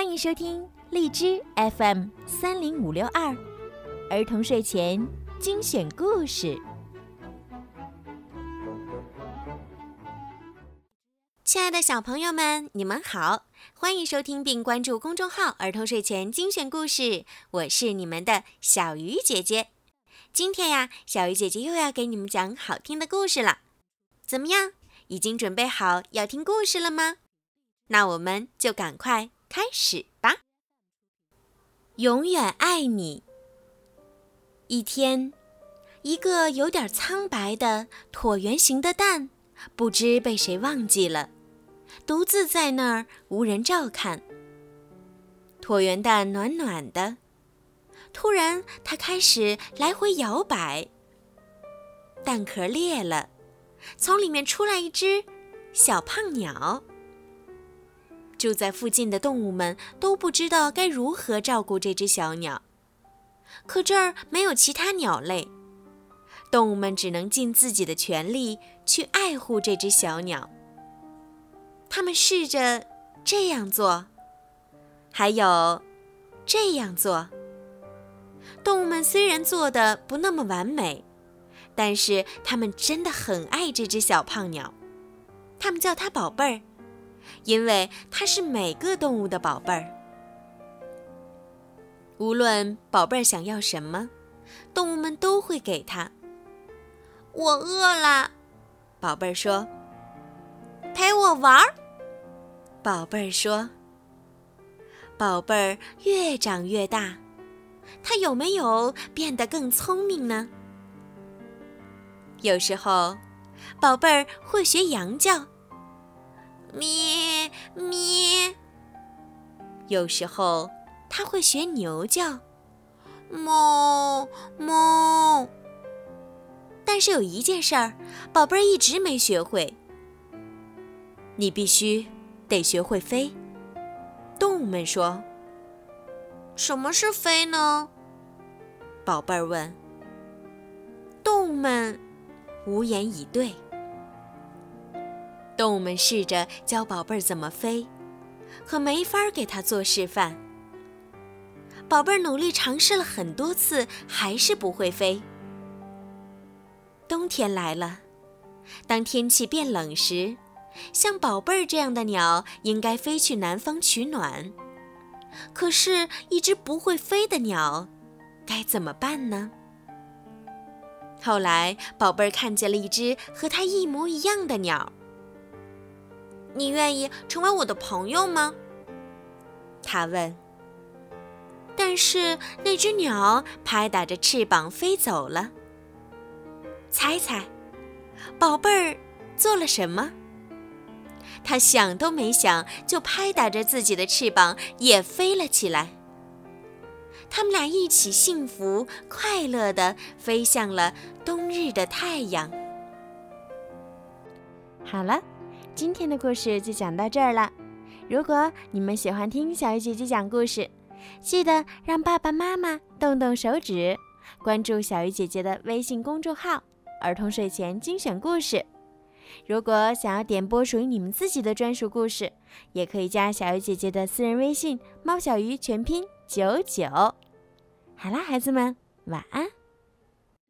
欢迎收听荔枝 FM 三零五六二儿童睡前精选故事。亲爱的小朋友们，你们好，欢迎收听并关注公众号“儿童睡前精选故事”，我是你们的小鱼姐姐。今天呀，小鱼姐姐又要给你们讲好听的故事了。怎么样，已经准备好要听故事了吗？那我们就赶快开始吧。永远爱你。一天，一个有点苍白的椭圆形的蛋，不知被谁忘记了，独自在那儿无人照看。椭圆蛋暖暖的，突然它开始来回摇摆，蛋壳裂了，从里面出来一只小胖鸟。住在附近的动物们都不知道该如何照顾这只小鸟，可这儿没有其他鸟类，动物们只能尽自己的全力去爱护这只小鸟。他们试着这样做，还有这样做。动物们虽然做的不那么完美，但是他们真的很爱这只小胖鸟，他们叫它宝贝儿。因为它是每个动物的宝贝儿，无论宝贝儿想要什么，动物们都会给它。我饿了，宝贝儿说。陪我玩儿，宝贝儿说。宝贝儿越长越大，它有没有变得更聪明呢？有时候，宝贝儿会学羊叫。咩咩，有时候它会学牛叫，哞哞。但是有一件事儿，宝贝儿一直没学会。你必须得学会飞。动物们说：“什么是飞呢？”宝贝儿问。动物们无言以对。动物们试着教宝贝儿怎么飞，可没法儿给他做示范。宝贝儿努力尝试了很多次，还是不会飞。冬天来了，当天气变冷时，像宝贝儿这样的鸟应该飞去南方取暖。可是，一只不会飞的鸟，该怎么办呢？后来，宝贝儿看见了一只和它一模一样的鸟。你愿意成为我的朋友吗？他问。但是那只鸟拍打着翅膀飞走了。猜猜，宝贝儿做了什么？他想都没想，就拍打着自己的翅膀也飞了起来。他们俩一起幸福快乐地飞向了冬日的太阳。好了。今天的故事就讲到这儿了。如果你们喜欢听小鱼姐姐讲故事，记得让爸爸妈妈动动手指，关注小鱼姐姐的微信公众号“儿童睡前精选故事”。如果想要点播属于你们自己的专属故事，也可以加小鱼姐姐的私人微信“猫小鱼”全拼九九。好啦，孩子们，晚安。